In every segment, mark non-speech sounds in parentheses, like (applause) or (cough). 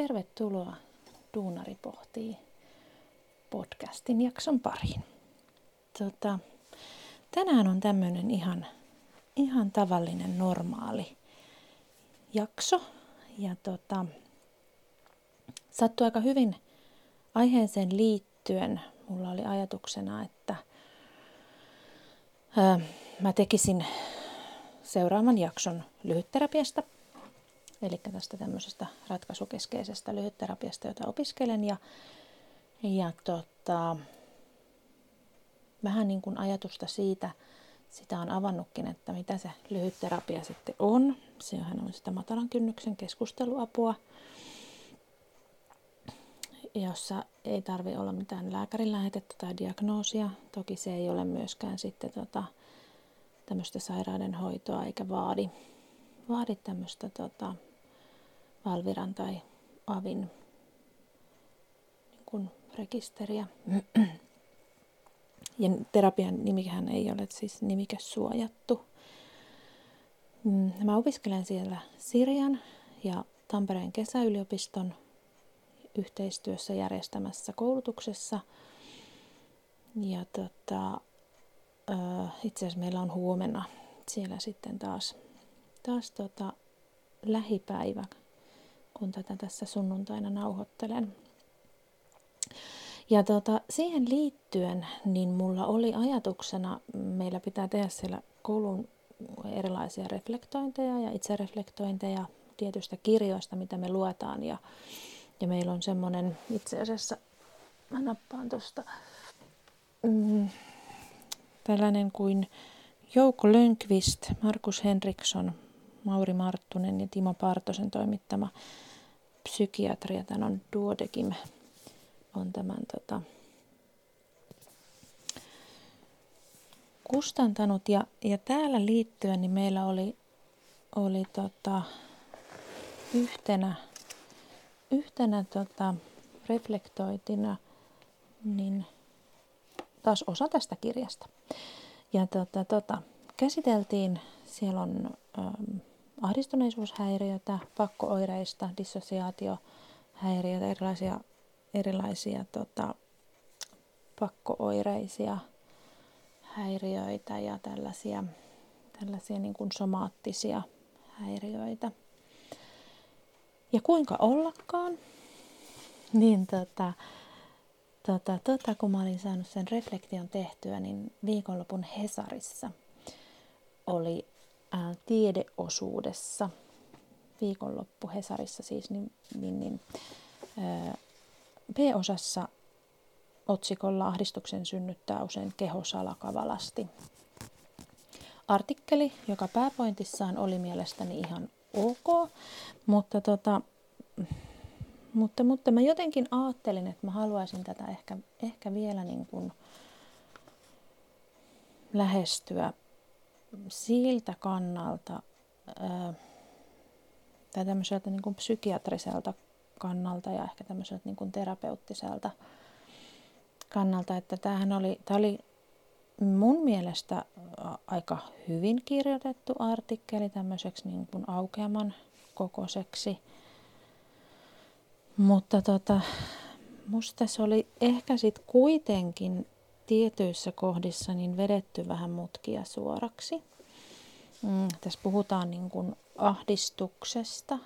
tervetuloa Duunari pohtii podcastin jakson pariin. Tota, tänään on tämmöinen ihan, ihan tavallinen normaali jakso. Ja tota, sattui aika hyvin aiheeseen liittyen. Mulla oli ajatuksena, että ää, mä tekisin seuraavan jakson lyhytterapiasta – eli tästä tämmöisestä ratkaisukeskeisestä lyhytterapiasta, jota opiskelen. Ja, ja tota, vähän niin kuin ajatusta siitä, sitä on avannutkin, että mitä se lyhytterapia sitten on. Sehän on sitä matalan kynnyksen keskusteluapua, jossa ei tarvi olla mitään lääkärin lähetettä tai diagnoosia. Toki se ei ole myöskään sitten tota, tämmöistä sairauden hoitoa eikä vaadi, vaadi tämmöistä tota, Valviran tai Avin niin kuin rekisteriä. Ja terapian nimihän ei ole siis nimike suojattu. Mm, mä opiskelen siellä Sirjan ja Tampereen kesäyliopiston yhteistyössä järjestämässä koulutuksessa. Ja tota, itse asiassa meillä on huomenna siellä sitten taas, taas tota, lähipäivä kun tätä tässä sunnuntaina nauhoittelen. Ja tota, siihen liittyen, niin mulla oli ajatuksena, meillä pitää tehdä siellä koulun erilaisia reflektointeja ja itsereflektointeja tietystä kirjoista, mitä me luetaan. Ja, ja meillä on semmoinen itse asiassa, mä nappaan tuosta, mm, tällainen kuin Jouko Lönkvist, Markus Henriksson, Mauri Marttunen ja Timo Partosen toimittama psykiatria, tämän on Duodekim, on tämän tota, kustantanut. Ja, ja täällä liittyen niin meillä oli, oli tota, yhtenä, yhtenä tota, reflektoitina niin taas osa tästä kirjasta. Ja tota, tota, käsiteltiin, siellä on ähm, ahdistuneisuushäiriötä, pakkooireista, dissosiaatiohäiriöitä, erilaisia, erilaisia tota, pakkooireisia häiriöitä ja tällaisia, tällaisia niin kuin somaattisia häiriöitä. Ja kuinka ollakaan, niin tota, tota, tota, kun mä olin saanut sen reflektion tehtyä, niin viikonlopun Hesarissa oli tiedeosuudessa, viikonloppu Hesarissa siis, niin, niin, niin B-osassa otsikolla Ahdistuksen synnyttää usein keho salakavalasti. Artikkeli, joka pääpointissaan oli mielestäni ihan ok, mutta, tota, mutta, mutta mä jotenkin ajattelin, että mä haluaisin tätä ehkä, ehkä vielä niin kuin lähestyä siltä kannalta tai tämmöiseltä niin kuin psykiatriselta kannalta ja ehkä tämmöiseltä niin kuin terapeuttiselta kannalta, että tämähän oli, tämä oli mun mielestä aika hyvin kirjoitettu artikkeli tämmöiseksi niin kuin aukeaman kokoiseksi. Mutta tota, musta tässä oli ehkä sitten kuitenkin tietyissä kohdissa niin vedetty vähän mutkia suoraksi. Mm, tässä puhutaan niin kuin ahdistuksesta,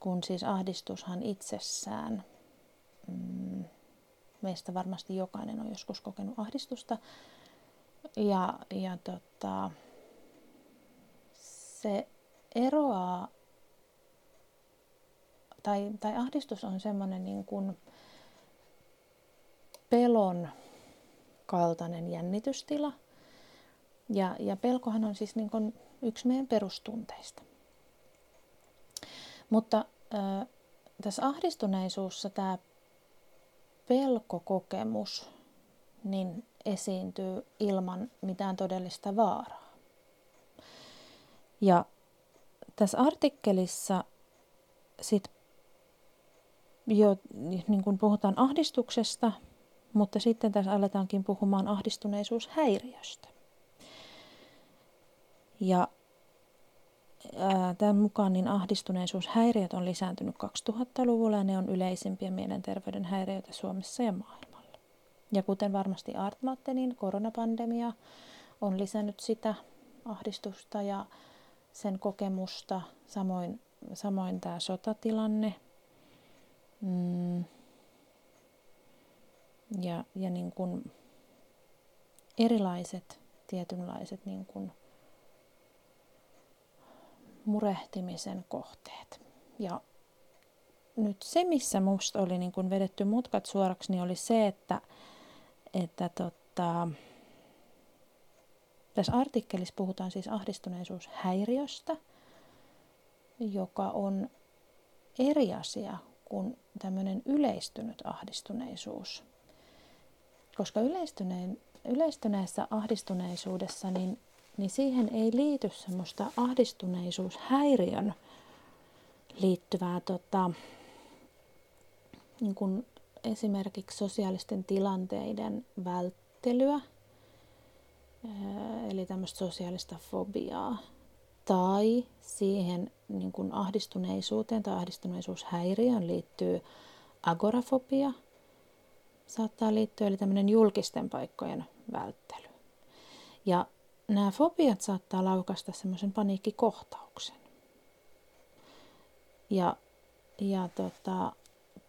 kun siis ahdistushan itsessään, mm, meistä varmasti jokainen on joskus kokenut ahdistusta, ja, ja tota, se eroaa, tai, tai ahdistus on semmoinen niin kuin pelon kaltainen jännitystila. Ja, ja pelkohan on siis niin kuin yksi meidän perustunteista. Mutta äh, tässä ahdistuneisuussa tämä pelkokokemus niin esiintyy ilman mitään todellista vaaraa. Ja tässä artikkelissa sit jo niin kun puhutaan ahdistuksesta, mutta sitten tässä aletaankin puhumaan ahdistuneisuushäiriöstä. Ja tämän mukaan niin ahdistuneisuushäiriöt on lisääntynyt 2000-luvulla ja ne on yleisimpiä mielenterveyden häiriöitä Suomessa ja maailmalla. Ja kuten varmasti arvaatte, niin koronapandemia on lisännyt sitä ahdistusta ja sen kokemusta, samoin, samoin tämä sotatilanne. Mm. Ja, ja niin kuin erilaiset tietynlaiset niin kuin murehtimisen kohteet. Ja nyt se, missä musta oli niin kuin vedetty mutkat suoraksi, niin oli se, että, että tota, tässä artikkelissa puhutaan siis ahdistuneisuushäiriöstä, joka on eri asia kuin tämmöinen yleistynyt ahdistuneisuus. Koska yleistyneen, yleistyneessä ahdistuneisuudessa niin niin siihen ei liity semmoista ahdistuneisuushäiriön liittyvää tota, niin kuin esimerkiksi sosiaalisten tilanteiden välttelyä, eli tämmöistä sosiaalista fobiaa, tai siihen niin kuin ahdistuneisuuteen tai ahdistuneisuushäiriöön liittyy agorafobia, saattaa liittyä, eli tämmöinen julkisten paikkojen välttely. Ja nämä fobiat saattaa laukasta semmoisen paniikkikohtauksen. Ja, ja tota,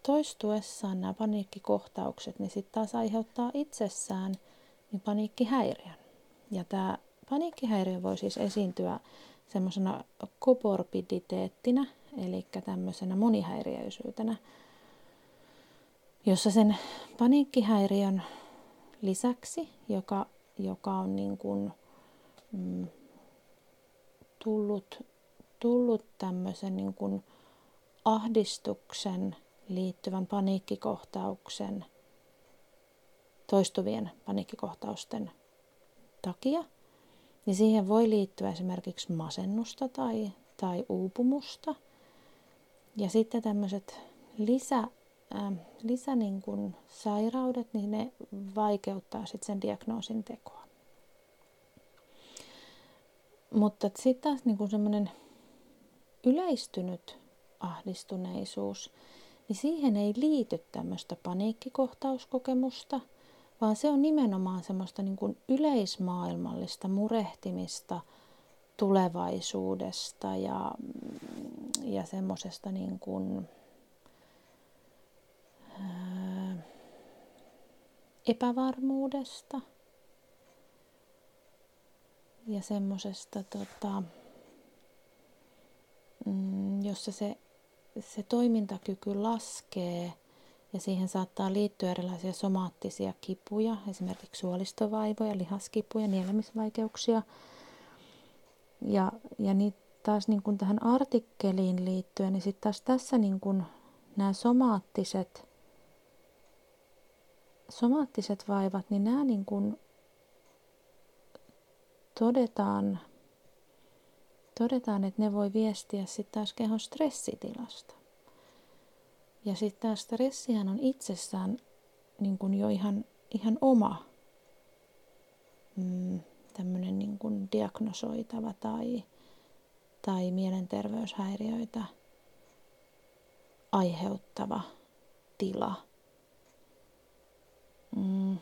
toistuessaan nämä paniikkikohtaukset, niin sitten taas aiheuttaa itsessään niin paniikkihäiriön. Ja tämä paniikkihäiriö voi siis esiintyä semmoisena komorbiditeettinä, eli tämmöisenä monihäiriöisyytenä, jossa sen paniikkihäiriön lisäksi, joka, joka on niin kuin mm, tullut, tullut tämmöisen niin kuin ahdistuksen liittyvän paniikkikohtauksen, toistuvien paniikkikohtausten takia, niin siihen voi liittyä esimerkiksi masennusta tai, tai uupumusta. Ja sitten tämmöiset lisä, lisä niin kuin sairaudet, niin ne vaikeuttaa sitten sen diagnoosin tekoa. Mutta sitten taas niin semmoinen yleistynyt ahdistuneisuus, niin siihen ei liity tämmöistä paniikkikohtauskokemusta, vaan se on nimenomaan semmoista niin kuin yleismaailmallista murehtimista tulevaisuudesta ja, ja semmoisesta niin kuin, epävarmuudesta – ja semmoisesta, tota, mm, jossa se, se toimintakyky laskee ja siihen saattaa liittyä erilaisia somaattisia kipuja, esimerkiksi suolistovaivoja, lihaskipuja, nielemisvaikeuksia. Ja, ja niin taas niin kuin tähän artikkeliin liittyen, niin sitten taas tässä niin kuin nämä somaattiset, somaattiset vaivat, niin nämä niin kuin todetaan, todetaan, että ne voi viestiä sitten taas kehon stressitilasta. Ja sitten tämä stressihän on itsessään niin kuin jo ihan, ihan oma mm, tämmöinen niin kuin diagnosoitava tai, tai mielenterveyshäiriöitä aiheuttava tila. Mm.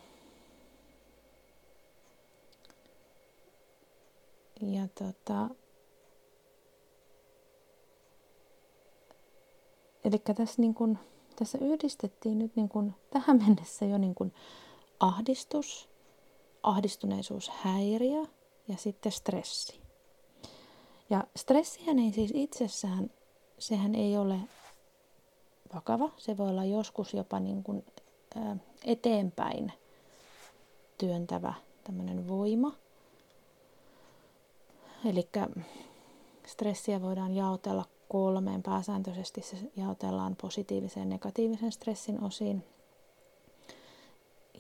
Ja tota, eli tässä, niin kun, tässä yhdistettiin nyt niin kun, tähän mennessä jo niin kun ahdistus, ahdistuneisuushäiriö ja sitten stressi. Ja stressihän ei siis itsessään, sehän ei ole vakava. Se voi olla joskus jopa niin kuin, eteenpäin työntävä tämmöinen voima – Eli stressiä voidaan jaotella kolmeen. Pääsääntöisesti se jaotellaan positiivisen ja negatiivisen stressin osiin.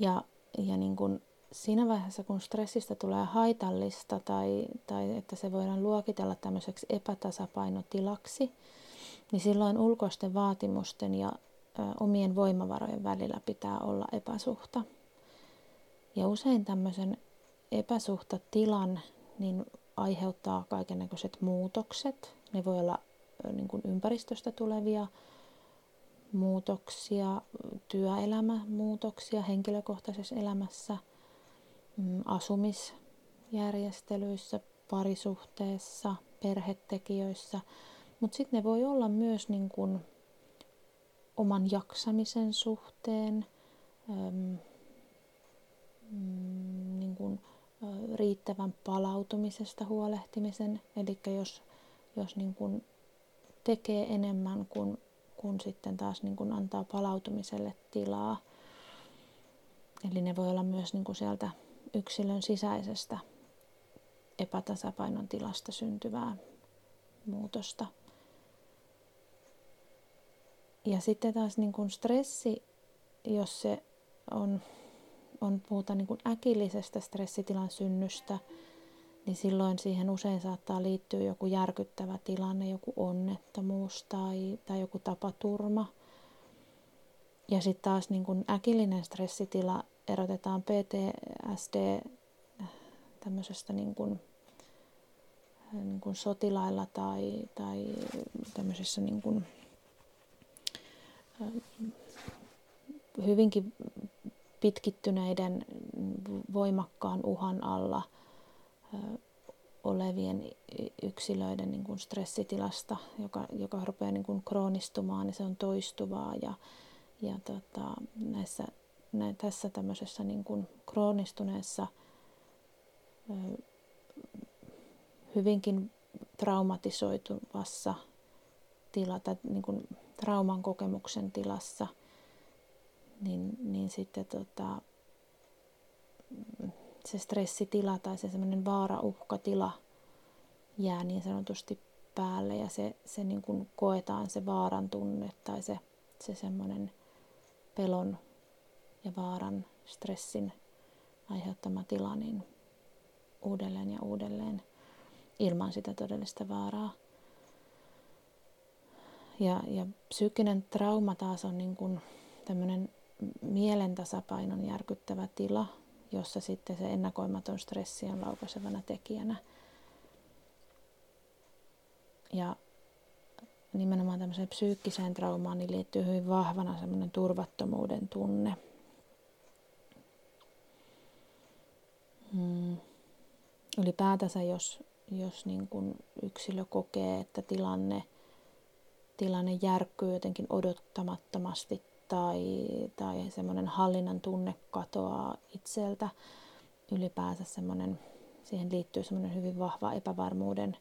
Ja, ja niin kuin siinä vaiheessa, kun stressistä tulee haitallista tai, tai että se voidaan luokitella tämmöiseksi epätasapainotilaksi, niin silloin ulkoisten vaatimusten ja omien voimavarojen välillä pitää olla epäsuhta. Ja usein tämmöisen epäsuhtatilan niin aiheuttaa kaikennäköiset muutokset. Ne voi olla niin kuin ympäristöstä tulevia muutoksia, työelämämuutoksia henkilökohtaisessa elämässä, mm, asumisjärjestelyissä, parisuhteessa, perhetekijöissä. Mutta sitten ne voi olla myös niin kuin oman jaksamisen suhteen, mm, niin kuin, riittävän palautumisesta huolehtimisen. Eli jos, jos niin kuin tekee enemmän kuin, kuin sitten taas niin kuin antaa palautumiselle tilaa. Eli ne voi olla myös niin kuin sieltä yksilön sisäisestä epätasapainon tilasta syntyvää muutosta. Ja sitten taas niin kuin stressi, jos se on, on puhutaan niin kuin äkillisestä stressitilan synnystä, niin silloin siihen usein saattaa liittyä joku järkyttävä tilanne, joku onnettomuus tai, tai joku tapaturma. Ja sitten taas niin kuin äkillinen stressitila erotetaan PTSD tämmöisestä niin kuin, niin kuin sotilailla tai, tai tämmöisessä niin kuin, hyvinkin pitkittyneiden voimakkaan uhan alla olevien yksilöiden niin kuin stressitilasta, joka, joka rupeaa niin kuin kroonistumaan, niin se on toistuvaa. Ja, ja tota, näissä, nä, tässä tämmöisessä niin kuin kroonistuneessa hyvinkin traumatisoituvassa tila, tai niin kuin trauman kokemuksen tilassa, niin, niin sitten tota, se stressitila tai se semmoinen vaarauhkatila jää niin sanotusti päälle ja se, se niin kuin koetaan se vaaran tunne tai se, se semmoinen pelon ja vaaran, stressin aiheuttama tila niin uudelleen ja uudelleen ilman sitä todellista vaaraa. Ja, ja psyykkinen trauma taas on niin kuin tämmöinen mielen tasapainon järkyttävä tila, jossa sitten se ennakoimaton stressi on laukaisevana tekijänä. Ja nimenomaan tämmöiseen psyykkiseen traumaan niin liittyy hyvin vahvana semmoinen turvattomuuden tunne. Hmm. Ylipäätänsä jos, jos niin kuin yksilö kokee, että tilanne, tilanne järkkyy jotenkin odottamattomasti tai, tai semmoinen hallinnan tunne katoaa itseltä. Ylipäänsä semmoinen, siihen liittyy semmoinen hyvin vahva epävarmuuden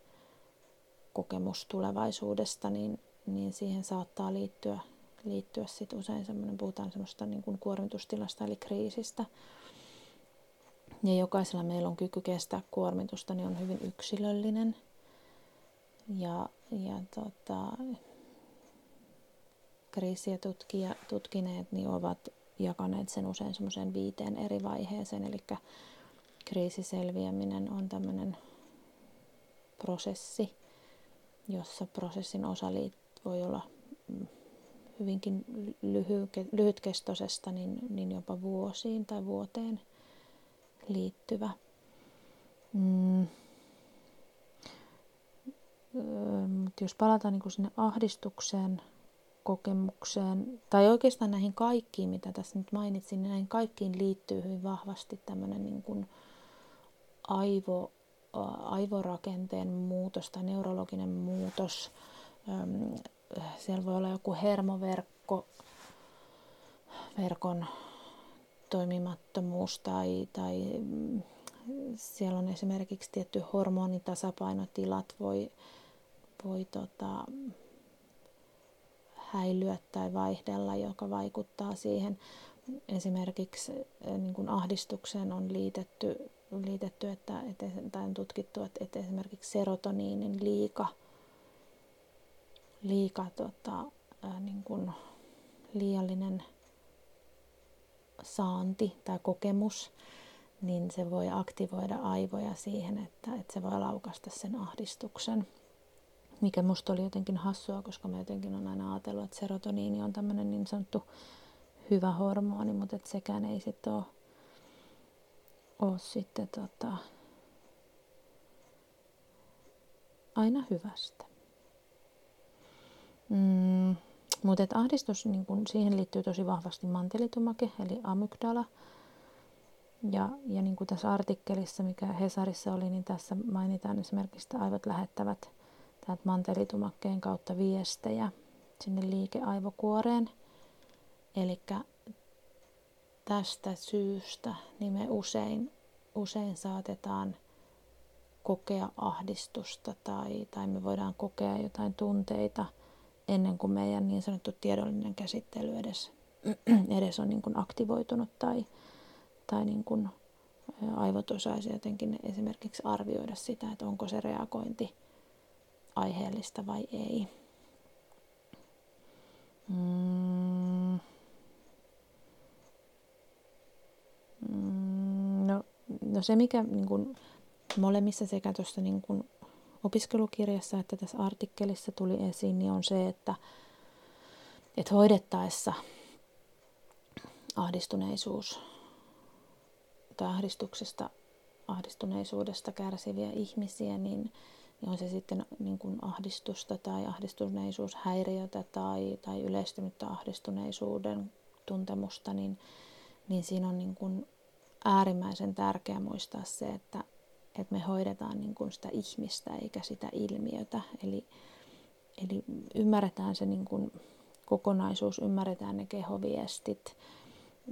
kokemus tulevaisuudesta, niin, niin siihen saattaa liittyä, liittyä sit usein semmoinen, puhutaan semmoista niin kuin kuormitustilasta eli kriisistä. Ja jokaisella meillä on kyky kestää kuormitusta, niin on hyvin yksilöllinen. Ja, ja tota, kriisiä tutkija, tutkineet niin ovat jakaneet sen usein semmoiseen viiteen eri vaiheeseen. Eli kriisiselviäminen on tämmöinen prosessi, jossa prosessin osa voi olla hyvinkin lyhy- lyhytkestoisesta niin, niin jopa vuosiin tai vuoteen liittyvä. Mm. Jos palataan niin sinne ahdistukseen, kokemukseen, tai oikeastaan näihin kaikkiin, mitä tässä nyt mainitsin, niin näihin kaikkiin liittyy hyvin vahvasti tämmöinen niin kuin aivo, aivorakenteen muutos tai neurologinen muutos. Siellä voi olla joku hermoverkko, verkon toimimattomuus tai, tai siellä on esimerkiksi tietty hormonitasapainotilat voi, voi tota, häilyä tai vaihdella, joka vaikuttaa siihen. Esimerkiksi eh, niin kuin ahdistukseen on liitetty, liitetty että, että, tai on tutkittu, että, että esimerkiksi serotoniinin liika, liika tota, ää, niin kuin liiallinen saanti tai kokemus, niin se voi aktivoida aivoja siihen, että, että se voi laukasta sen ahdistuksen mikä musta oli jotenkin hassua, koska mä jotenkin on aina ajatellut, että serotoniini on tämmöinen niin sanottu hyvä hormoni, mutta että sekään ei sitten ole, ole sitten tota, aina hyvästä. Mm, mutta ahdistus, niin kun, siihen liittyy tosi vahvasti mantelitumake, eli amygdala. Ja, ja niin kuin tässä artikkelissa, mikä Hesarissa oli, niin tässä mainitaan esimerkiksi, että aivot lähettävät täältä mantelitumakkeen kautta viestejä sinne liikeaivokuoreen. Eli tästä syystä niin me usein, usein saatetaan kokea ahdistusta tai, tai me voidaan kokea jotain tunteita ennen kuin meidän niin sanottu tiedollinen käsittely edes, (clears throat) edes on niin kuin aktivoitunut tai, tai niin kuin aivot osaisi jotenkin esimerkiksi arvioida sitä, että onko se reagointi aiheellista vai ei. Mm. Mm, no, no se, mikä niin kun, molemmissa sekä tuossa niin kun, opiskelukirjassa että tässä artikkelissa tuli esiin, niin on se, että, että hoidettaessa ahdistuneisuus tai ahdistuksesta, ahdistuneisuudesta kärsiviä ihmisiä, niin, niin on se sitten niin kuin ahdistusta tai ahdistuneisuushäiriötä tai, tai yleistynyttä ahdistuneisuuden tuntemusta, niin, niin siinä on niin kuin äärimmäisen tärkeää muistaa se, että, että me hoidetaan niin kuin sitä ihmistä eikä sitä ilmiötä. Eli, eli ymmärretään se niin kuin kokonaisuus, ymmärretään ne kehoviestit,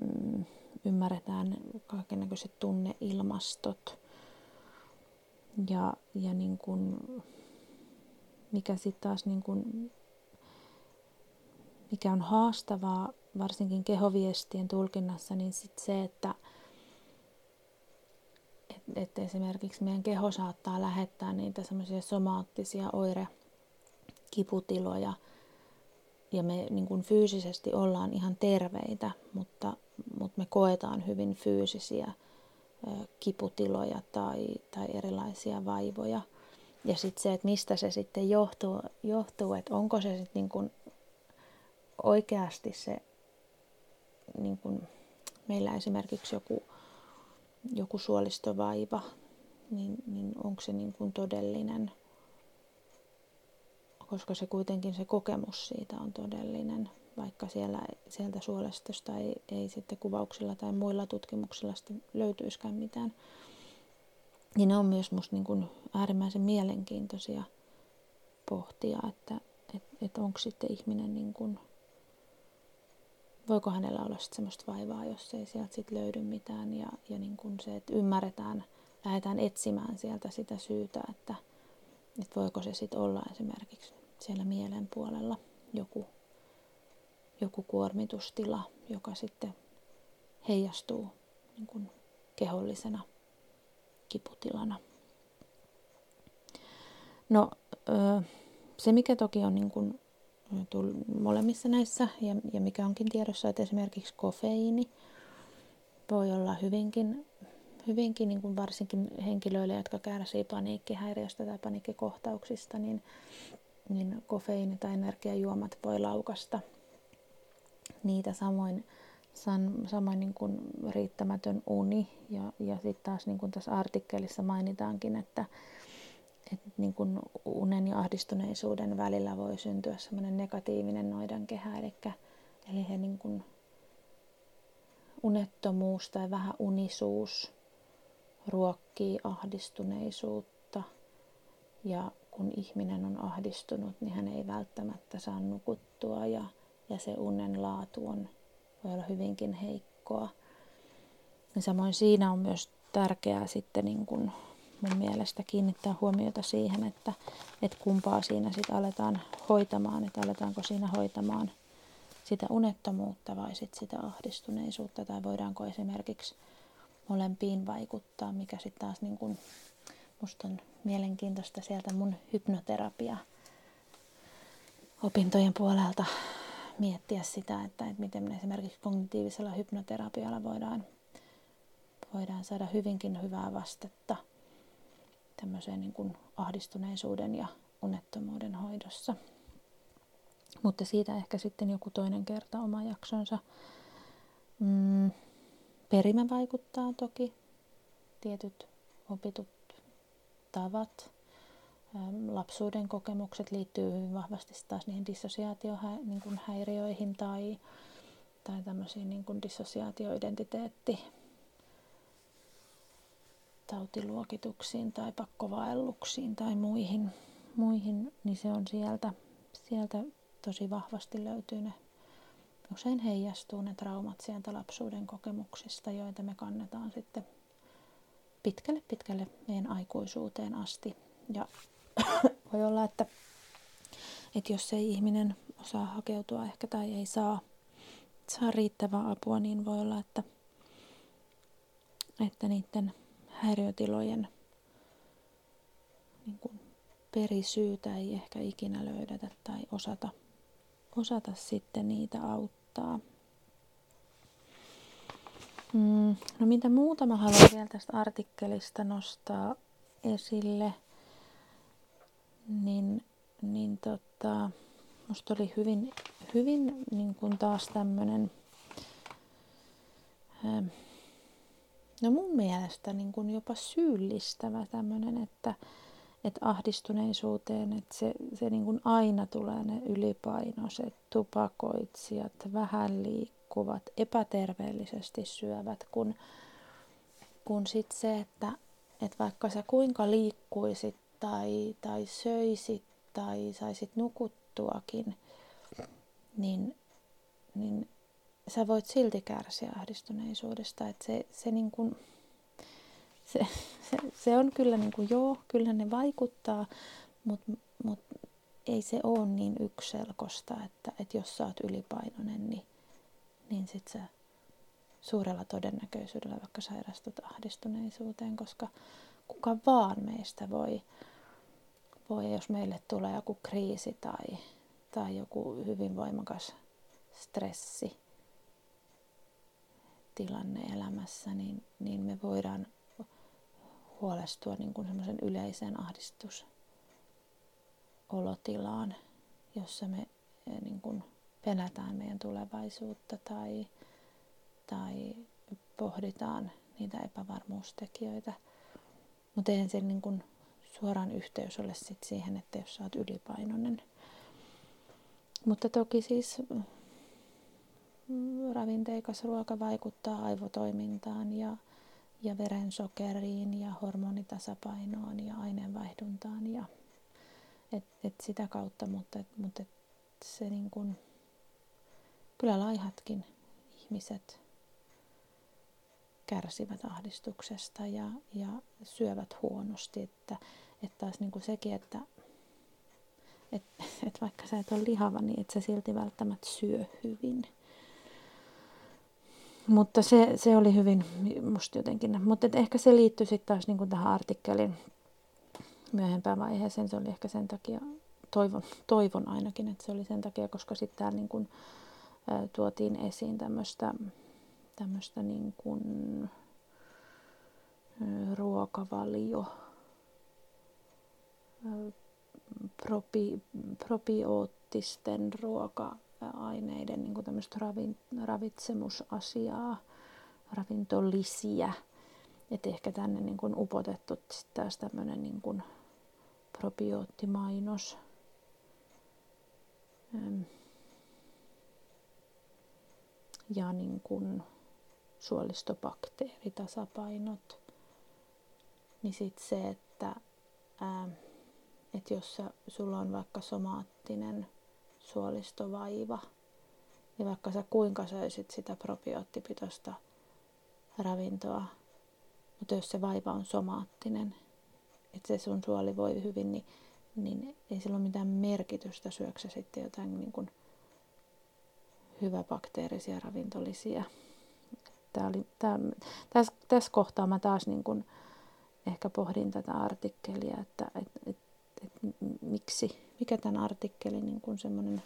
mm, ymmärretään kaikenlaiset tunneilmastot ja, ja niin kuin, mikä sitten taas niin kuin, mikä on haastavaa varsinkin kehoviestien tulkinnassa, niin sit se, että et, et esimerkiksi meidän keho saattaa lähettää niitä semmoisia somaattisia oirekiputiloja ja me niin kuin fyysisesti ollaan ihan terveitä, mutta, mutta me koetaan hyvin fyysisiä kiputiloja tai, tai erilaisia vaivoja. Ja sitten se, että mistä se sitten johtuu, johtuu että onko se sitten niin kuin oikeasti se, niin kuin meillä esimerkiksi joku, joku suolistovaiva, niin, niin onko se niin kuin todellinen, koska se kuitenkin se kokemus siitä on todellinen vaikka siellä, sieltä suolistosta ei, ei sitten kuvauksilla tai muilla tutkimuksilla sitten löytyisikään mitään. Niin ne on myös musta niin kuin äärimmäisen mielenkiintoisia pohtia, että et, et onko sitten ihminen niin kuin, voiko hänellä olla sitten semmoista vaivaa, jos ei sieltä sitten löydy mitään ja, ja niin kuin se, että ymmärretään, lähdetään etsimään sieltä sitä syytä, että, että voiko se sitten olla esimerkiksi siellä mielen puolella joku joku kuormitustila, joka sitten heijastuu niin kuin kehollisena kiputilana. No se, mikä toki on niin kuin molemmissa näissä ja, ja mikä onkin tiedossa, että esimerkiksi kofeiini voi olla hyvinkin, hyvinkin niin kuin varsinkin henkilöille, jotka kärsii paniikkihäiriöstä tai paniikkikohtauksista, niin, niin kofeiini tai energiajuomat voi laukasta – niitä samoin, san, samoin niin kuin riittämätön uni. Ja, ja sitten taas niin kuin tässä artikkelissa mainitaankin, että, että niin kuin unen ja ahdistuneisuuden välillä voi syntyä semmoinen negatiivinen noidankehä, eli, eli he niin kuin unettomuus tai vähän unisuus ruokkii ahdistuneisuutta. Ja kun ihminen on ahdistunut, niin hän ei välttämättä saa nukuttua. Ja ja se unen laatu on, voi olla hyvinkin heikkoa. Ja samoin siinä on myös tärkeää sitten niin kuin mun mielestä kiinnittää huomiota siihen, että, että kumpaa siinä sitten aletaan hoitamaan, että aletaanko siinä hoitamaan sitä unettomuutta vai sitten sitä ahdistuneisuutta tai voidaanko esimerkiksi molempiin vaikuttaa, mikä sitten taas niin kuin, musta on mielenkiintoista sieltä mun hypnoterapia opintojen puolelta miettiä sitä, että, että miten me esimerkiksi kognitiivisella hypnoterapialla voidaan, voidaan saada hyvinkin hyvää vastetta tämmöiseen niin kuin ahdistuneisuuden ja unettomuuden hoidossa. Mutta siitä ehkä sitten joku toinen kerta oma jaksonsa. Mm, perimä vaikuttaa toki. Tietyt opitut tavat, lapsuuden kokemukset liittyy hyvin vahvasti taas niihin dissosiaatiohäiriöihin niin tai, tai tämmöisiin niin kuin dissosiaatioidentiteetti tautiluokituksiin tai pakkovaelluksiin tai muihin, muihin, niin se on sieltä, sieltä tosi vahvasti löytyy ne, usein heijastuu ne traumat sieltä lapsuuden kokemuksista, joita me kannetaan sitten pitkälle pitkälle meidän aikuisuuteen asti. Ja (coughs) voi olla, että, että jos ei ihminen osaa hakeutua ehkä tai ei saa, saa riittävää apua, niin voi olla, että, että niiden häiriötilojen niin kuin perisyytä ei ehkä ikinä löydetä tai osata, osata sitten niitä auttaa. Mm, no mitä muuta mä haluan vielä tästä artikkelista nostaa esille, niin, niin tota, musta oli hyvin, hyvin niin kuin taas tämmöinen, ähm, no mun mielestä niin kuin jopa syyllistävä tämmöinen, että, että ahdistuneisuuteen, että se, se niin kuin aina tulee ne ylipainoiset, tupakoitsijat, vähän liikkuvat, epäterveellisesti syövät, kun, kun sit se, että, että vaikka sä kuinka liikkuisit tai, tai söisit tai saisit nukuttuakin, niin, niin sä voit silti kärsiä ahdistuneisuudesta. Että se, se, niin kuin, se, se, se on kyllä niin kuin, joo, kyllä ne vaikuttaa, mutta mut ei se ole niin ykselkosta, että, että jos sä oot ylipainoinen, niin, niin sit sä suurella todennäköisyydellä vaikka sairastut ahdistuneisuuteen, koska kuka vaan meistä voi, voi jos meille tulee joku kriisi tai, tai joku hyvin voimakas stressi, tilanne elämässä, niin, niin me voidaan huolestua niin kuin semmoisen yleisen ahdistusolotilaan, jossa me eh, niin kuin pelätään meidän tulevaisuutta tai, tai pohditaan niitä epävarmuustekijöitä. Mutta eihän se niin kuin suoraan yhteys ole sit siihen, että jos sä oot ylipainoinen. Mutta toki siis ravinteikas ruoka vaikuttaa aivotoimintaan ja, ja verensokeriin ja hormonitasapainoon ja aineenvaihduntaan ja et, et sitä kautta, mutta, mutta et se niin kun, kyllä laihatkin ihmiset kärsivät ahdistuksesta ja, ja syövät huonosti, että, että taas niin kuin sekin, että et, et vaikka sä et ole lihava, niin et sä silti välttämättä syö hyvin. Mutta se, se oli hyvin musta jotenkin, mutta ehkä se liittyy sitten taas niin kuin tähän artikkelin myöhempään vaiheeseen. Se oli ehkä sen takia, toivon, toivon ainakin, että se oli sen takia, koska sitten täällä niin kuin, ä, tuotiin esiin tämmöistä tämmöistä niin kuin, ruokavalio, ä, probi, probioottisten ruoka aineiden niin tämmöistä ravin, ravitsemusasiaa, ravintolisiä. Että ehkä tänne niin kuin upotettu taas tämmöinen niin kuin probioottimainos. Ja niin kuin suolistobakteeritasapainot. Niin sitten se, että, ää, että jos sulla on vaikka somaattinen suolistovaiva. Ja vaikka sä kuinka söisit sitä probioottipitoista ravintoa, mutta jos se vaiva on somaattinen, että se sun suoli voi hyvin, niin, niin ei sillä ole mitään merkitystä syöksä sitten jotain niin kuin hyväbakteerisia ravintolisia. Tää oli, tää, tässä, tässä kohtaa mä taas niin kuin ehkä pohdin tätä artikkelia, että et, et, et, miksi, mikä tämän artikkelin niin kuin semmoinen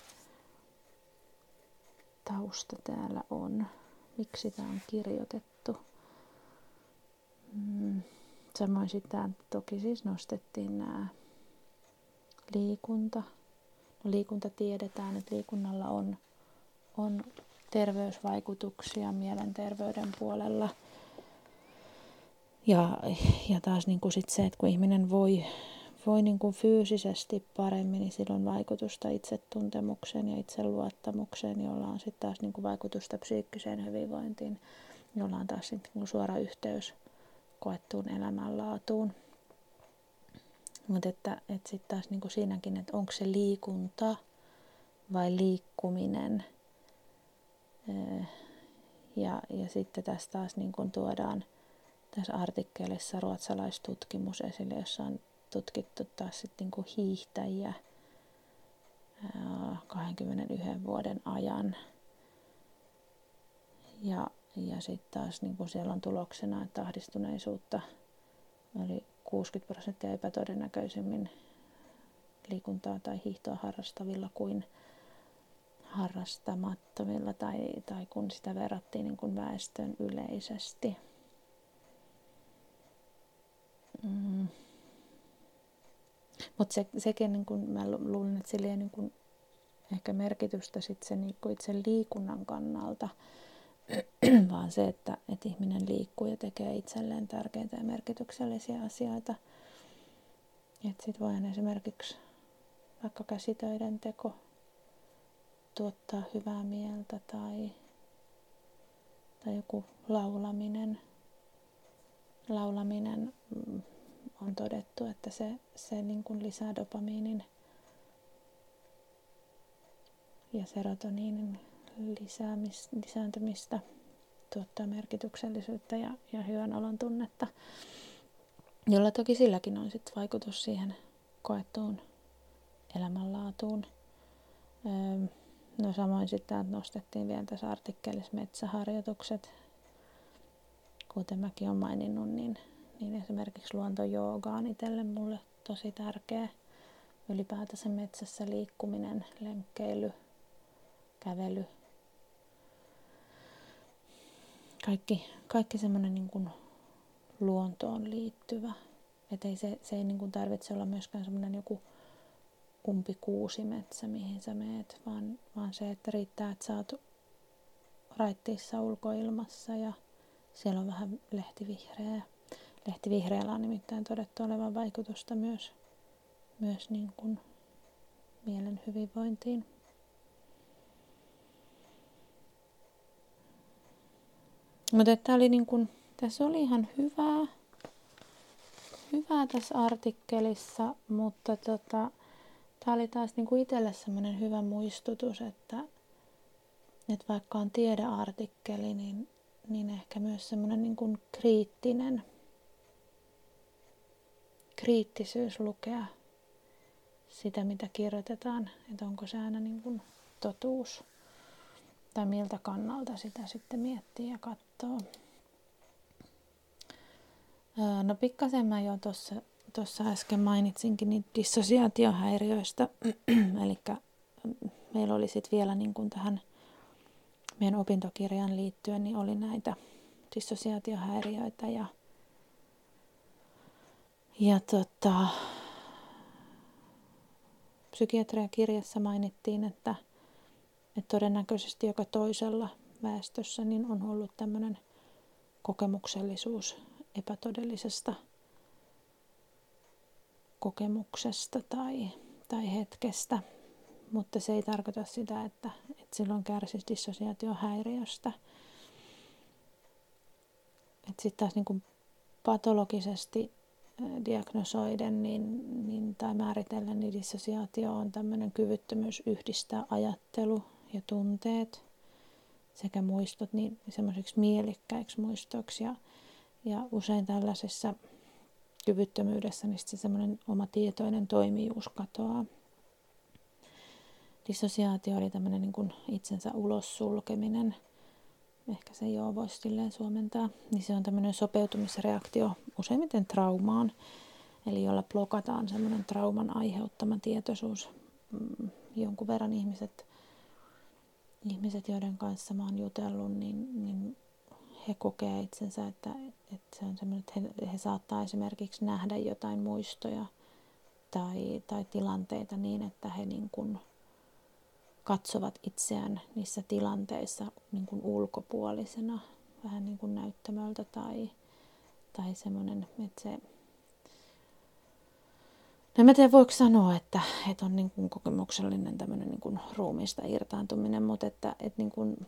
tausta täällä on, miksi tämä on kirjoitettu. Mm. Samoin sitten toki siis nostettiin nämä liikunta. No, liikunta tiedetään, että liikunnalla on, on terveysvaikutuksia mielenterveyden puolella. Ja, ja taas niin kuin sit se, että kun ihminen voi voi niin kuin fyysisesti paremmin, niin sillä on vaikutusta itsetuntemukseen ja itseluottamukseen, jolla on sitten taas niin kuin vaikutusta psyykkiseen hyvinvointiin, jolla on taas niin kuin suora yhteys koettuun elämänlaatuun. Mutta että, että sitten taas niin kuin siinäkin, että onko se liikunta vai liikkuminen. Ja, ja sitten tässä taas niin kuin tuodaan tässä artikkelissa ruotsalaistutkimus esille, jossa on tutkittu taas sitten niin kuin hiihtäjiä 21 vuoden ajan. Ja, ja sitten taas niin kuin siellä on tuloksena, että ahdistuneisuutta oli 60 prosenttia epätodennäköisemmin liikuntaa tai hiihtoa harrastavilla kuin harrastamattomilla tai, tai kun sitä verrattiin niin kuin väestön yleisesti. Mm. Mutta se, sekin, niin kun mä luulen, että sillä niin kun ehkä merkitystä sit se niin itse liikunnan kannalta, (clears throat) vaan se, että, että ihminen liikkuu ja tekee itselleen tärkeitä ja merkityksellisiä asioita. Sitten voidaan esimerkiksi vaikka käsitöiden teko tuottaa hyvää mieltä tai, tai joku laulaminen. Laulaminen mm, on todettu, että se, se niin kuin lisää dopamiinin ja serotoniinin lisäämis, lisääntymistä, tuottaa merkityksellisyyttä ja, ja hyvän olon tunnetta, jolla toki silläkin on sit vaikutus siihen koettuun elämänlaatuun. Öö, no samoin sitten nostettiin vielä tässä artikkelissa metsäharjoitukset, kuten mäkin olen maininnut, niin niin esimerkiksi luontojooga on itselle mulle tosi tärkeä. Ylipäätänsä metsässä liikkuminen, lenkkeily, kävely. Kaikki, kaikki semmoinen niin kuin luontoon liittyvä. Että ei se, se ei niin kuin tarvitse olla myöskään semmoinen joku umpikuusimetsä, mihin sä meet, vaan, vaan se, että riittää, että sä oot raittiissa ulkoilmassa ja siellä on vähän lehtivihreää Lehti Vihreällä on nimittäin todettu olevan vaikutusta myös, myös niin kuin mielen hyvinvointiin. Mutta tämä oli niin kuin, tässä oli ihan hyvää, hyvää tässä artikkelissa, mutta tota, tämä oli taas niin kuin itselle sellainen hyvä muistutus, että, että vaikka on tiedeartikkeli, niin, niin ehkä myös semmoinen niin kuin kriittinen kriittisyys lukea sitä, mitä kirjoitetaan, että onko se aina niin kuin totuus tai miltä kannalta sitä sitten miettii ja katsoo. No pikkasen mä jo tuossa tuossa äsken mainitsinkin niitä dissosiaatiohäiriöistä, (clears throat) eli meillä oli sitten vielä niin kuin tähän meidän opintokirjaan liittyen, niin oli näitä dissosiaatiohäiriöitä ja ja tota, psykiatriakirjassa mainittiin, että, että todennäköisesti joka toisella väestössä niin on ollut tämmöinen kokemuksellisuus epätodellisesta kokemuksesta tai, tai hetkestä, mutta se ei tarkoita sitä, että, että silloin kärsisi dissosiaatiohäiriöstä. Sitten taas niin kuin patologisesti diagnosoiden niin, niin, tai määritellä, niin dissosiaatio on tämmöinen kyvyttömyys yhdistää ajattelu ja tunteet sekä muistot niin semmoisiksi mielikkäiksi muistoiksi. Ja, ja usein tällaisessa kyvyttömyydessä niin se semmoinen oma tietoinen toimijuus katoaa. Dissosiaatio oli tämmöinen niin kuin itsensä ulos sulkeminen – ehkä se joo voisi silleen suomentaa, niin se on tämmöinen sopeutumisreaktio useimmiten traumaan, eli jolla blokataan semmoinen trauman aiheuttama tietoisuus. Mm, jonkun verran ihmiset, ihmiset, joiden kanssa mä oon jutellut, niin, niin he kokee itsensä, että, että se on semmoinen, että he, he saattaa esimerkiksi nähdä jotain muistoja tai, tai tilanteita niin, että he niin kuin katsovat itseään niissä tilanteissa niin kuin ulkopuolisena, vähän niin kuin näyttämöltä tai, tai semmoinen, että se No mä tiedä, voiko sanoa, että, että on niin kuin kokemuksellinen tämmöinen niin kuin ruumiista irtaantuminen, mutta, että, että niin kuin,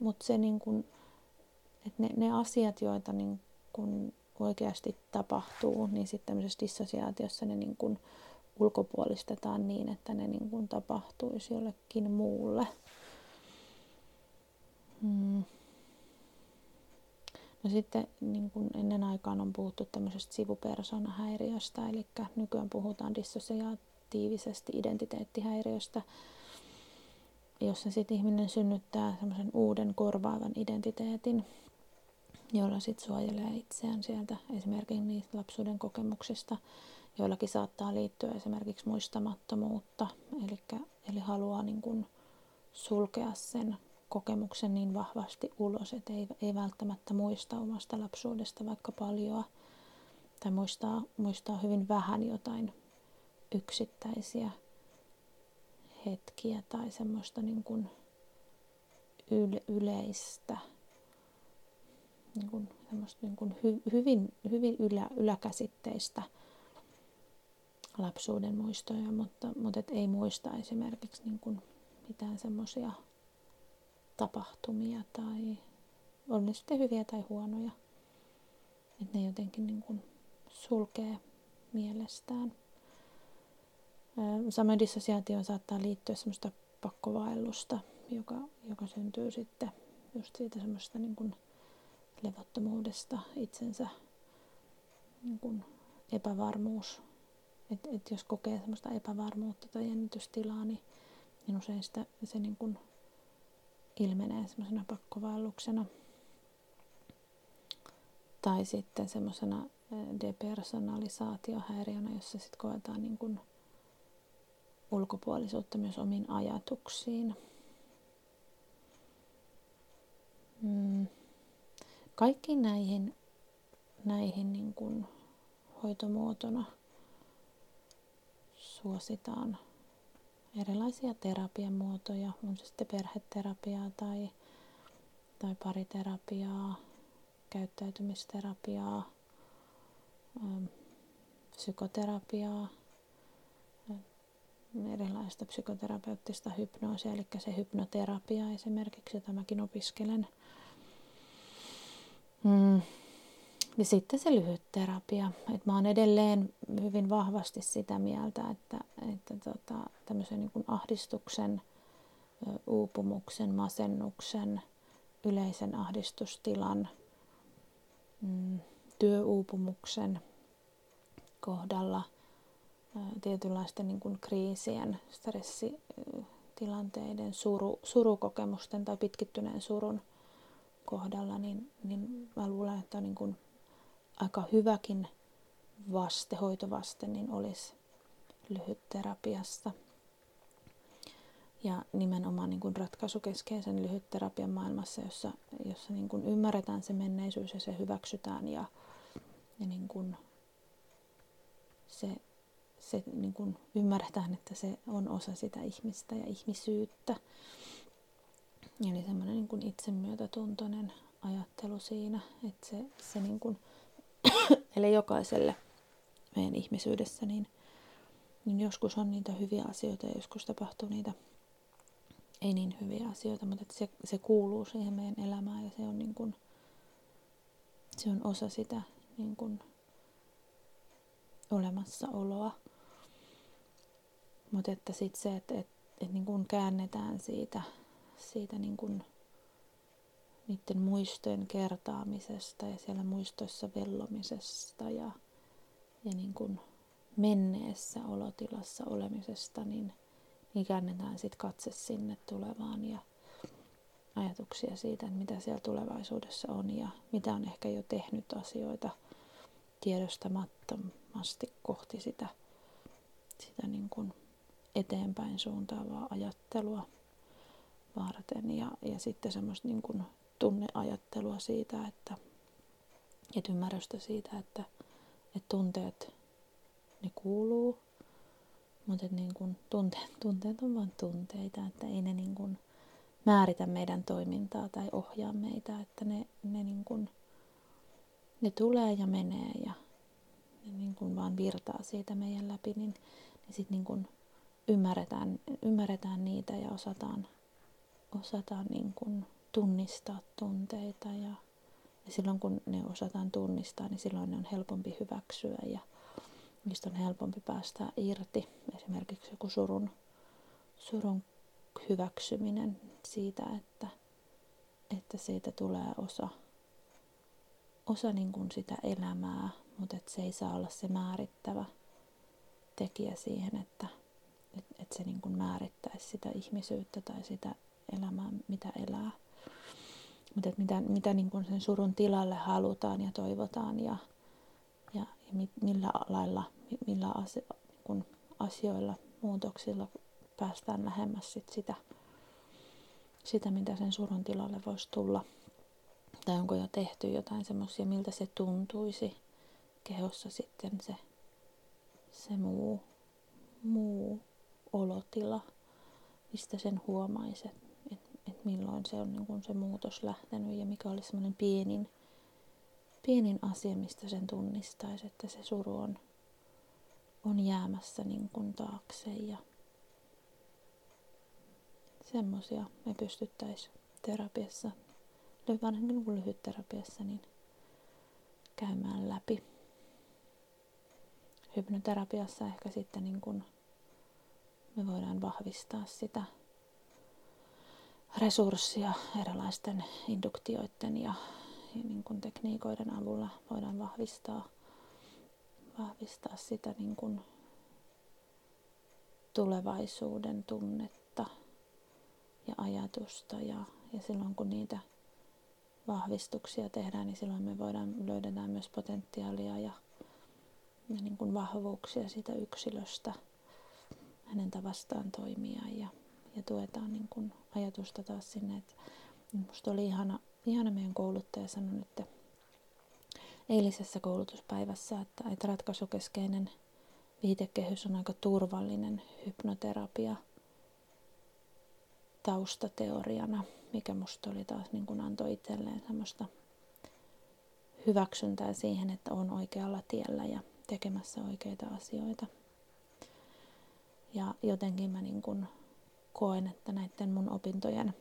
mutta se niin kuin, että ne, ne asiat, joita niin kuin oikeasti tapahtuu, niin sitten tämmöisessä dissosiaatiossa ne niin kuin ulkopuolistetaan niin, että ne niin kuin tapahtuisi jollekin muulle. Hmm. No sitten niin kuin ennen aikaan on puhuttu tämmöisestä sivupersonahäiriöstä, eli nykyään puhutaan dissosiaatiivisesti identiteettihäiriöstä, jossa sitten ihminen synnyttää semmoisen uuden korvaavan identiteetin, jolla sitten suojelee itseään sieltä esimerkiksi niistä lapsuuden kokemuksista, joillakin saattaa liittyä esimerkiksi muistamattomuutta, eli, eli haluaa niin kuin sulkea sen kokemuksen niin vahvasti ulos, että ei, ei välttämättä muista omasta lapsuudesta vaikka paljon tai muistaa, muistaa hyvin vähän jotain yksittäisiä hetkiä tai semmoista niin kuin yle, yleistä, niin kuin, semmoista niin kuin hy, hyvin, hyvin ylä, yläkäsitteistä lapsuuden muistoja, mutta, mutta et ei muista esimerkiksi niin kuin mitään semmoisia tapahtumia tai on ne sitten hyviä tai huonoja. Että ne jotenkin niin kuin sulkee mielestään. Samoin dissosiaatioon saattaa liittyä semmoista pakkovaellusta, joka, joka syntyy sitten just siitä semmoista niin kuin levottomuudesta, itsensä niin kuin epävarmuus. Että et jos kokee semmoista epävarmuutta tai jännitystilaa, niin, niin usein sitä, se niin kuin ilmenee semmoisena pakkovaelluksena. Tai sitten semmoisena depersonalisaatiohäiriönä, jossa sitten koetaan niin kuin ulkopuolisuutta myös omiin ajatuksiin. Mm. Kaikki näihin, näihin niin kuin hoitomuotona suositaan erilaisia terapiamuotoja, on se sitten perheterapiaa tai, tai pariterapiaa, käyttäytymisterapiaa, ähm, psykoterapiaa, äh, erilaista psykoterapeuttista hypnoosia, eli se hypnoterapia esimerkiksi, jota mäkin opiskelen. Mm, ja sitten se lyhyt terapia. Et mä oon edelleen hyvin vahvasti sitä mieltä, että, että tota, tämmöisen niin ahdistuksen, uupumuksen, masennuksen, yleisen ahdistustilan, mm, työuupumuksen kohdalla, tietynlaisten niin kuin kriisien, stressitilanteiden, suru, surukokemusten tai pitkittyneen surun kohdalla, niin, niin mä luulen, että niin kuin aika hyväkin vaste, hoitovaste, niin olisi lyhytterapiassa. Ja nimenomaan niin kuin ratkaisukeskeisen lyhytterapian maailmassa, jossa, jossa niin kuin ymmärretään se menneisyys ja se hyväksytään ja, ja niin kuin se, se niin kuin ymmärretään, että se on osa sitä ihmistä ja ihmisyyttä. Eli semmoinen niin kuin itsemyötätuntoinen ajattelu siinä, että se, se niin kuin (clears throat) Eli jokaiselle meidän ihmisyydessä, niin, niin joskus on niitä hyviä asioita ja joskus tapahtuu niitä ei niin hyviä asioita, mutta että se, se kuuluu siihen meidän elämään ja se on, niin kuin, se on osa sitä niin kuin, olemassaoloa. Mutta että sitten se, että, että, että niin kuin käännetään siitä, siitä niin kuin niiden muistojen kertaamisesta ja siellä muistoissa vellomisesta ja, ja niin kuin menneessä olotilassa olemisesta, niin, niin käännetään sitten katse sinne tulevaan ja ajatuksia siitä, että mitä siellä tulevaisuudessa on ja mitä on ehkä jo tehnyt asioita tiedostamattomasti kohti sitä, sitä niin kuin eteenpäin suuntaavaa ajattelua varten. Ja, ja sitten semmoista niin kuin tunneajattelua siitä, että, että ymmärrystä siitä, että, että tunteet, ne kuuluu, mutta niin kuin tunteet, tunteet on vain tunteita, että ei ne niin kuin määritä meidän toimintaa tai ohjaa meitä, että ne, ne, niin kuin, ne tulee ja menee ja, niin kuin vaan virtaa siitä meidän läpi, niin, niin sitten niin ymmärretään, ymmärretään niitä ja osataan, osataan niin kuin tunnistaa tunteita ja, ja silloin kun ne osataan tunnistaa, niin silloin ne on helpompi hyväksyä ja niistä on helpompi päästä irti. Esimerkiksi joku surun, surun hyväksyminen siitä, että, että siitä tulee osa, osa niin kuin sitä elämää, mutta että se ei saa olla se määrittävä tekijä siihen, että, että, että se niin kuin määrittäisi sitä ihmisyyttä tai sitä elämää, mitä elää. Mutta mitä, mitä niin kuin sen surun tilalle halutaan ja toivotaan ja, ja, ja millä lailla, millä asio, kun asioilla, muutoksilla päästään lähemmäs sit sitä, sitä, mitä sen surun tilalle voisi tulla. Tai onko jo tehty jotain semmoisia, miltä se tuntuisi kehossa sitten se, se muu, muu olotila, mistä sen huomaisi, että et, et milloin se on niin kun se muutos lähtenyt ja mikä oli semmoinen pienin, pienin asia, mistä sen tunnistaisi, että se suru on, on jäämässä niin kuin taakse ja semmoisia me pystyttäisiin terapiassa, varsinkin niin lyhyt terapiassa, niin käymään läpi. Hypnoterapiassa ehkä sitten niin kuin me voidaan vahvistaa sitä resurssia erilaisten induktioiden ja, ja niin kuin tekniikoiden avulla voidaan vahvistaa, vahvistaa sitä niin kuin tulevaisuuden tunnetta ja ajatusta. Ja, ja silloin kun niitä vahvistuksia tehdään, niin silloin me voidaan, löydetään myös potentiaalia ja, ja niin kuin vahvuuksia siitä yksilöstä, hänen tavastaan toimia ja, ja tuetaan niin kuin ajatusta taas sinne. Että musta oli ihana, ihana meidän kouluttaja sanoi että eilisessä koulutuspäivässä, että, että ratkaisukeskeinen viitekehys on aika turvallinen hypnoterapia taustateoriana, mikä musta oli taas niin kuin antoi itselleen semmoista hyväksyntää siihen, että on oikealla tiellä ja tekemässä oikeita asioita. Ja jotenkin mä niin kuin koen, että näiden mun opintojen,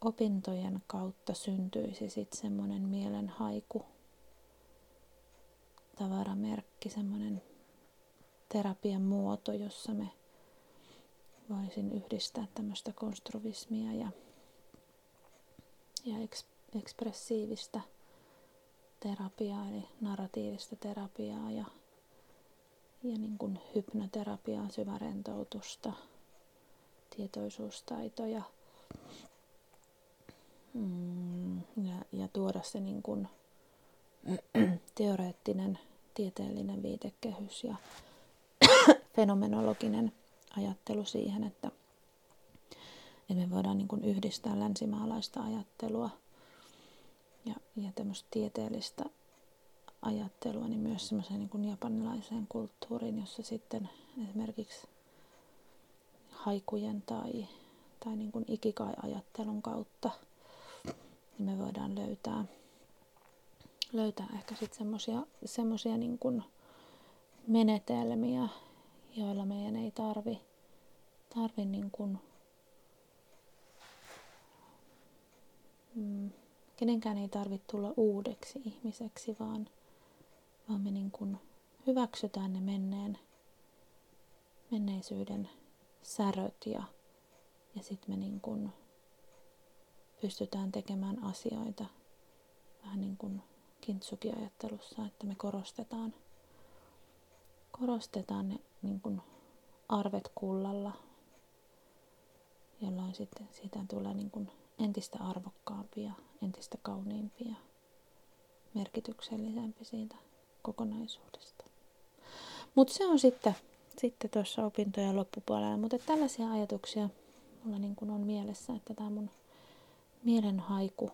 opintojen kautta syntyisi sitten semmoinen mielenhaiku, tavaramerkki, semmoinen terapian muoto, jossa me voisin yhdistää tämmöistä konstruvismia ja, ja eks, ekspressiivistä terapiaa, eli narratiivista terapiaa ja, ja niin kuin hypnoterapiaa, syvärentoutusta, tietoisuustaitoja. Mm, ja, ja tuoda se niin kuin (clears throat) teoreettinen tieteellinen viitekehys ja (clears throat) fenomenologinen ajattelu siihen, että, me voidaan niin kuin yhdistää länsimaalaista ajattelua ja, ja tämmöistä tieteellistä ajattelua niin myös semmoiseen niin japanilaiseen kulttuuriin, jossa sitten esimerkiksi haikujen tai, tai niin kuin ikikai-ajattelun kautta niin me voidaan löytää, löytää ehkä sitten semmoisia niin menetelmiä, joilla meidän ei tarvi, tarvi niin kuin, mm, kenenkään ei tarvitse tulla uudeksi ihmiseksi, vaan, vaan me niin kuin hyväksytään ne menneen, menneisyyden säröt ja, ja sitten me niin kuin pystytään tekemään asioita vähän niin kuin kintsukiajattelussa, että me korostetaan, korostetaan ne niin kuin arvet kullalla, jolloin sitten siitä tulee niin kuin entistä arvokkaampia, entistä kauniimpia, merkityksellisempi siitä kokonaisuudesta. Mutta se on sitten sitten tuossa opintojen loppupuolella. Mutta tällaisia ajatuksia mulla niin kuin on mielessä, että tämä mun mielenhaiku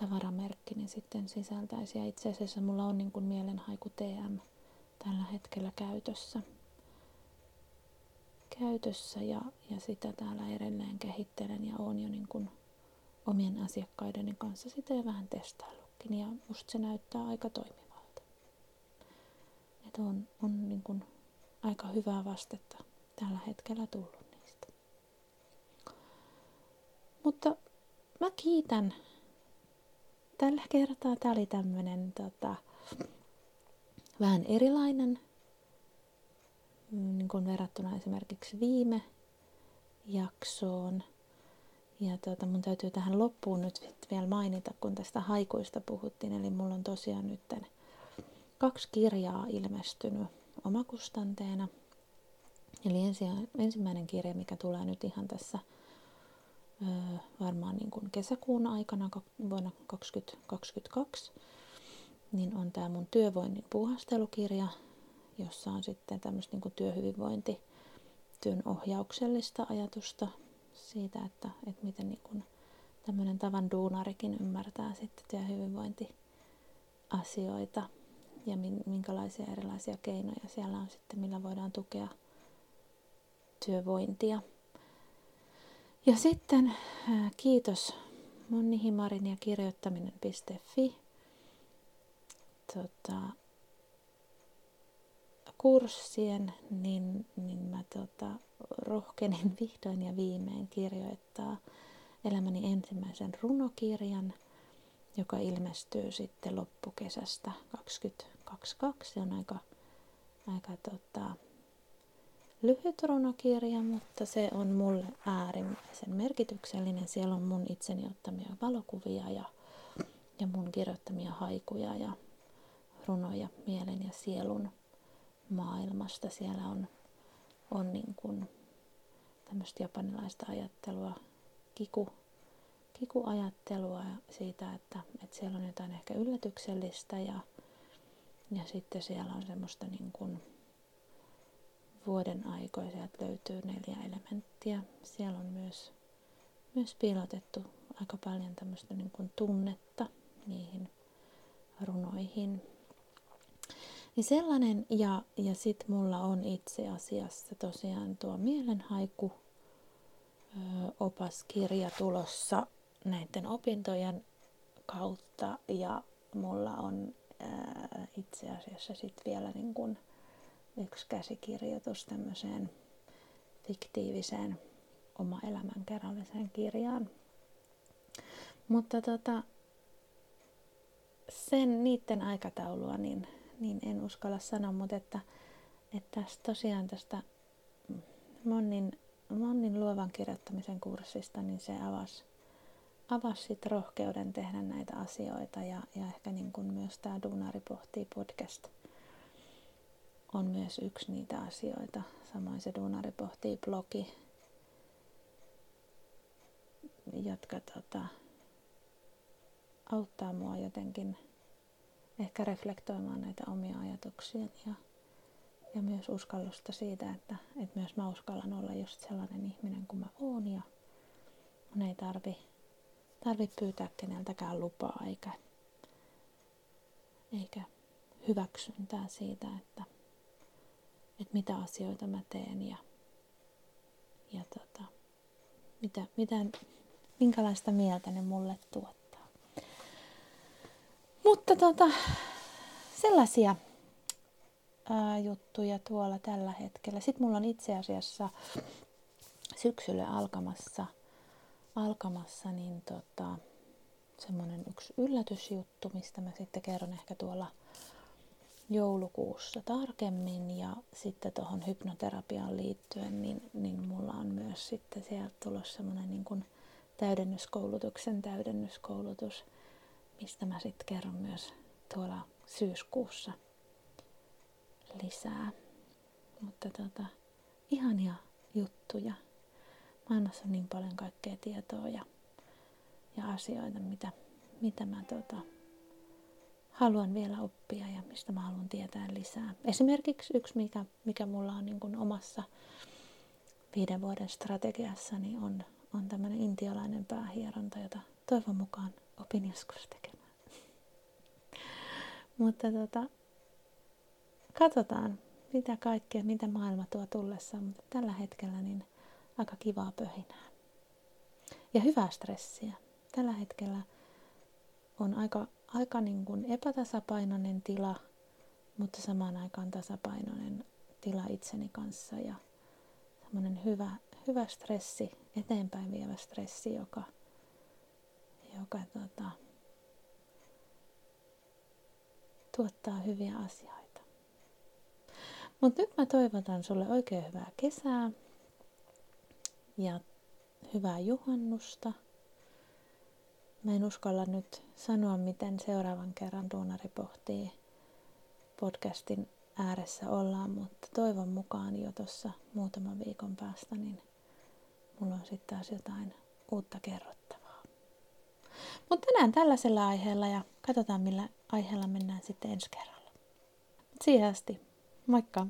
tavaramerkki niin sitten sisältäisi. Ja itse asiassa mulla on niin kuin mielenhaiku TM tällä hetkellä käytössä. Käytössä ja, ja sitä täällä edelleen kehittelen ja on jo niin kuin omien asiakkaideni kanssa sitä jo vähän testaillutkin ja musta se näyttää aika toimivalta. Että on, on niin kuin aika hyvää vastetta tällä hetkellä tullut niistä. Mutta mä kiitän. Tällä kertaa tämä oli tämmöinen tota, vähän erilainen niin kuin verrattuna esimerkiksi viime jaksoon. Ja tuota, mun täytyy tähän loppuun nyt vielä mainita, kun tästä haikuista puhuttiin. Eli mulla on tosiaan nyt kaksi kirjaa ilmestynyt omakustanteena. Eli ensi, ensimmäinen kirja, mikä tulee nyt ihan tässä ö, varmaan niin kuin kesäkuun aikana vuonna 2022, niin on tämä mun työvoinnin puuhastelukirja, jossa on sitten tämmöistä niin työhyvinvointi, työn ohjauksellista ajatusta siitä, että, että miten niin kuin tämmöinen tavan duunarikin ymmärtää sitten työhyvinvointiasioita ja minkälaisia erilaisia keinoja siellä on sitten, millä voidaan tukea työvointia. Ja sitten kiitos Monni Himarin ja kirjoittaminen.fi. Tota, kurssien, niin, niin mä tota, rohkenin (laughs) vihdoin ja viimein kirjoittaa elämäni ensimmäisen runokirjan, joka ilmestyy sitten loppukesästä 2022. Se on aika, aika tota, lyhyt runokirja, mutta se on mulle äärimmäisen merkityksellinen. Siellä on mun itseni ottamia valokuvia ja, ja mun kirjoittamia haikuja ja runoja mielen ja sielun maailmasta. Siellä on, on niin kuin tämmöistä japanilaista ajattelua, kiku, kikuajattelua siitä, että, että siellä on jotain ehkä yllätyksellistä ja, ja sitten siellä on semmoista niin kuin vuoden aikoja, sieltä löytyy neljä elementtiä. Siellä on myös, myös piilotettu aika paljon tämmöistä niin kuin tunnetta niihin runoihin. Niin sellainen, ja, ja sitten mulla on itse asiassa tosiaan tuo mielenhaiku opaskirja tulossa näiden opintojen kautta, ja mulla on ö, itse asiassa sitten vielä niin kun yksi käsikirjoitus tämmöiseen fiktiiviseen oma elämänkerralliseen kirjaan. Mutta tota, sen niiden aikataulua, niin niin en uskalla sanoa, mutta että, että tästä tosiaan tästä Monnin, Monnin luovan kirjoittamisen kurssista, niin se avasi, avasi sit rohkeuden tehdä näitä asioita ja, ja ehkä niin kuin myös tämä Duunari pohtii podcast on myös yksi niitä asioita. Samoin se Duunari pohtii blogi, jotka tota, auttaa mua jotenkin ehkä reflektoimaan näitä omia ajatuksia ja, ja myös uskallusta siitä, että, että myös mä uskallan olla just sellainen ihminen kuin mä oon ja mun ei tarvi, tarvi pyytää keneltäkään lupaa eikä, eikä hyväksyntää siitä, että, että mitä asioita mä teen ja, ja tota, mitä, mitä, minkälaista mieltä ne mulle tuot. Mutta tota, sellaisia ää, juttuja tuolla tällä hetkellä. Sitten mulla on itse asiassa syksyllä alkamassa, alkamassa niin tota, semmoinen yksi yllätysjuttu, mistä mä sitten kerron ehkä tuolla joulukuussa tarkemmin ja sitten tuohon hypnoterapiaan liittyen, niin, niin mulla on myös sitten sieltä tulossa semmoinen niin kuin täydennyskoulutuksen täydennyskoulutus, mistä mä sitten kerron myös tuolla syyskuussa lisää. Mutta tota, ihania juttuja. Maailmassa on niin paljon kaikkea tietoa ja, ja asioita, mitä, mitä mä tota, haluan vielä oppia ja mistä mä haluan tietää lisää. Esimerkiksi yksi, mikä, mikä mulla on niin omassa viiden vuoden strategiassani, on, on tämmöinen intialainen päähieronta, jota toivon mukaan opin joskus tekemään. (laughs) Mutta tota, katsotaan, mitä kaikkea, mitä maailma tuo tullessaan, mutta tällä hetkellä niin aika kivaa pöhinää. Ja hyvää stressiä. Tällä hetkellä on aika, aika niin kuin epätasapainoinen tila mutta samaan aikaan tasapainoinen tila itseni kanssa ja semmoinen hyvä, hyvä stressi, eteenpäin vievä stressi, joka, joka tota, tuottaa hyviä asioita. Mutta nyt mä toivotan sulle oikein hyvää kesää ja hyvää juhannusta. Mä en uskalla nyt sanoa, miten seuraavan kerran Duunari pohtii podcastin ääressä ollaan, mutta toivon mukaan jo tuossa muutaman viikon päästä, niin mulla on sitten taas jotain uutta kerrottavaa. Mutta tänään tällaisella aiheella ja katsotaan millä aiheella mennään sitten ensi kerralla. Siihen asti, moikka!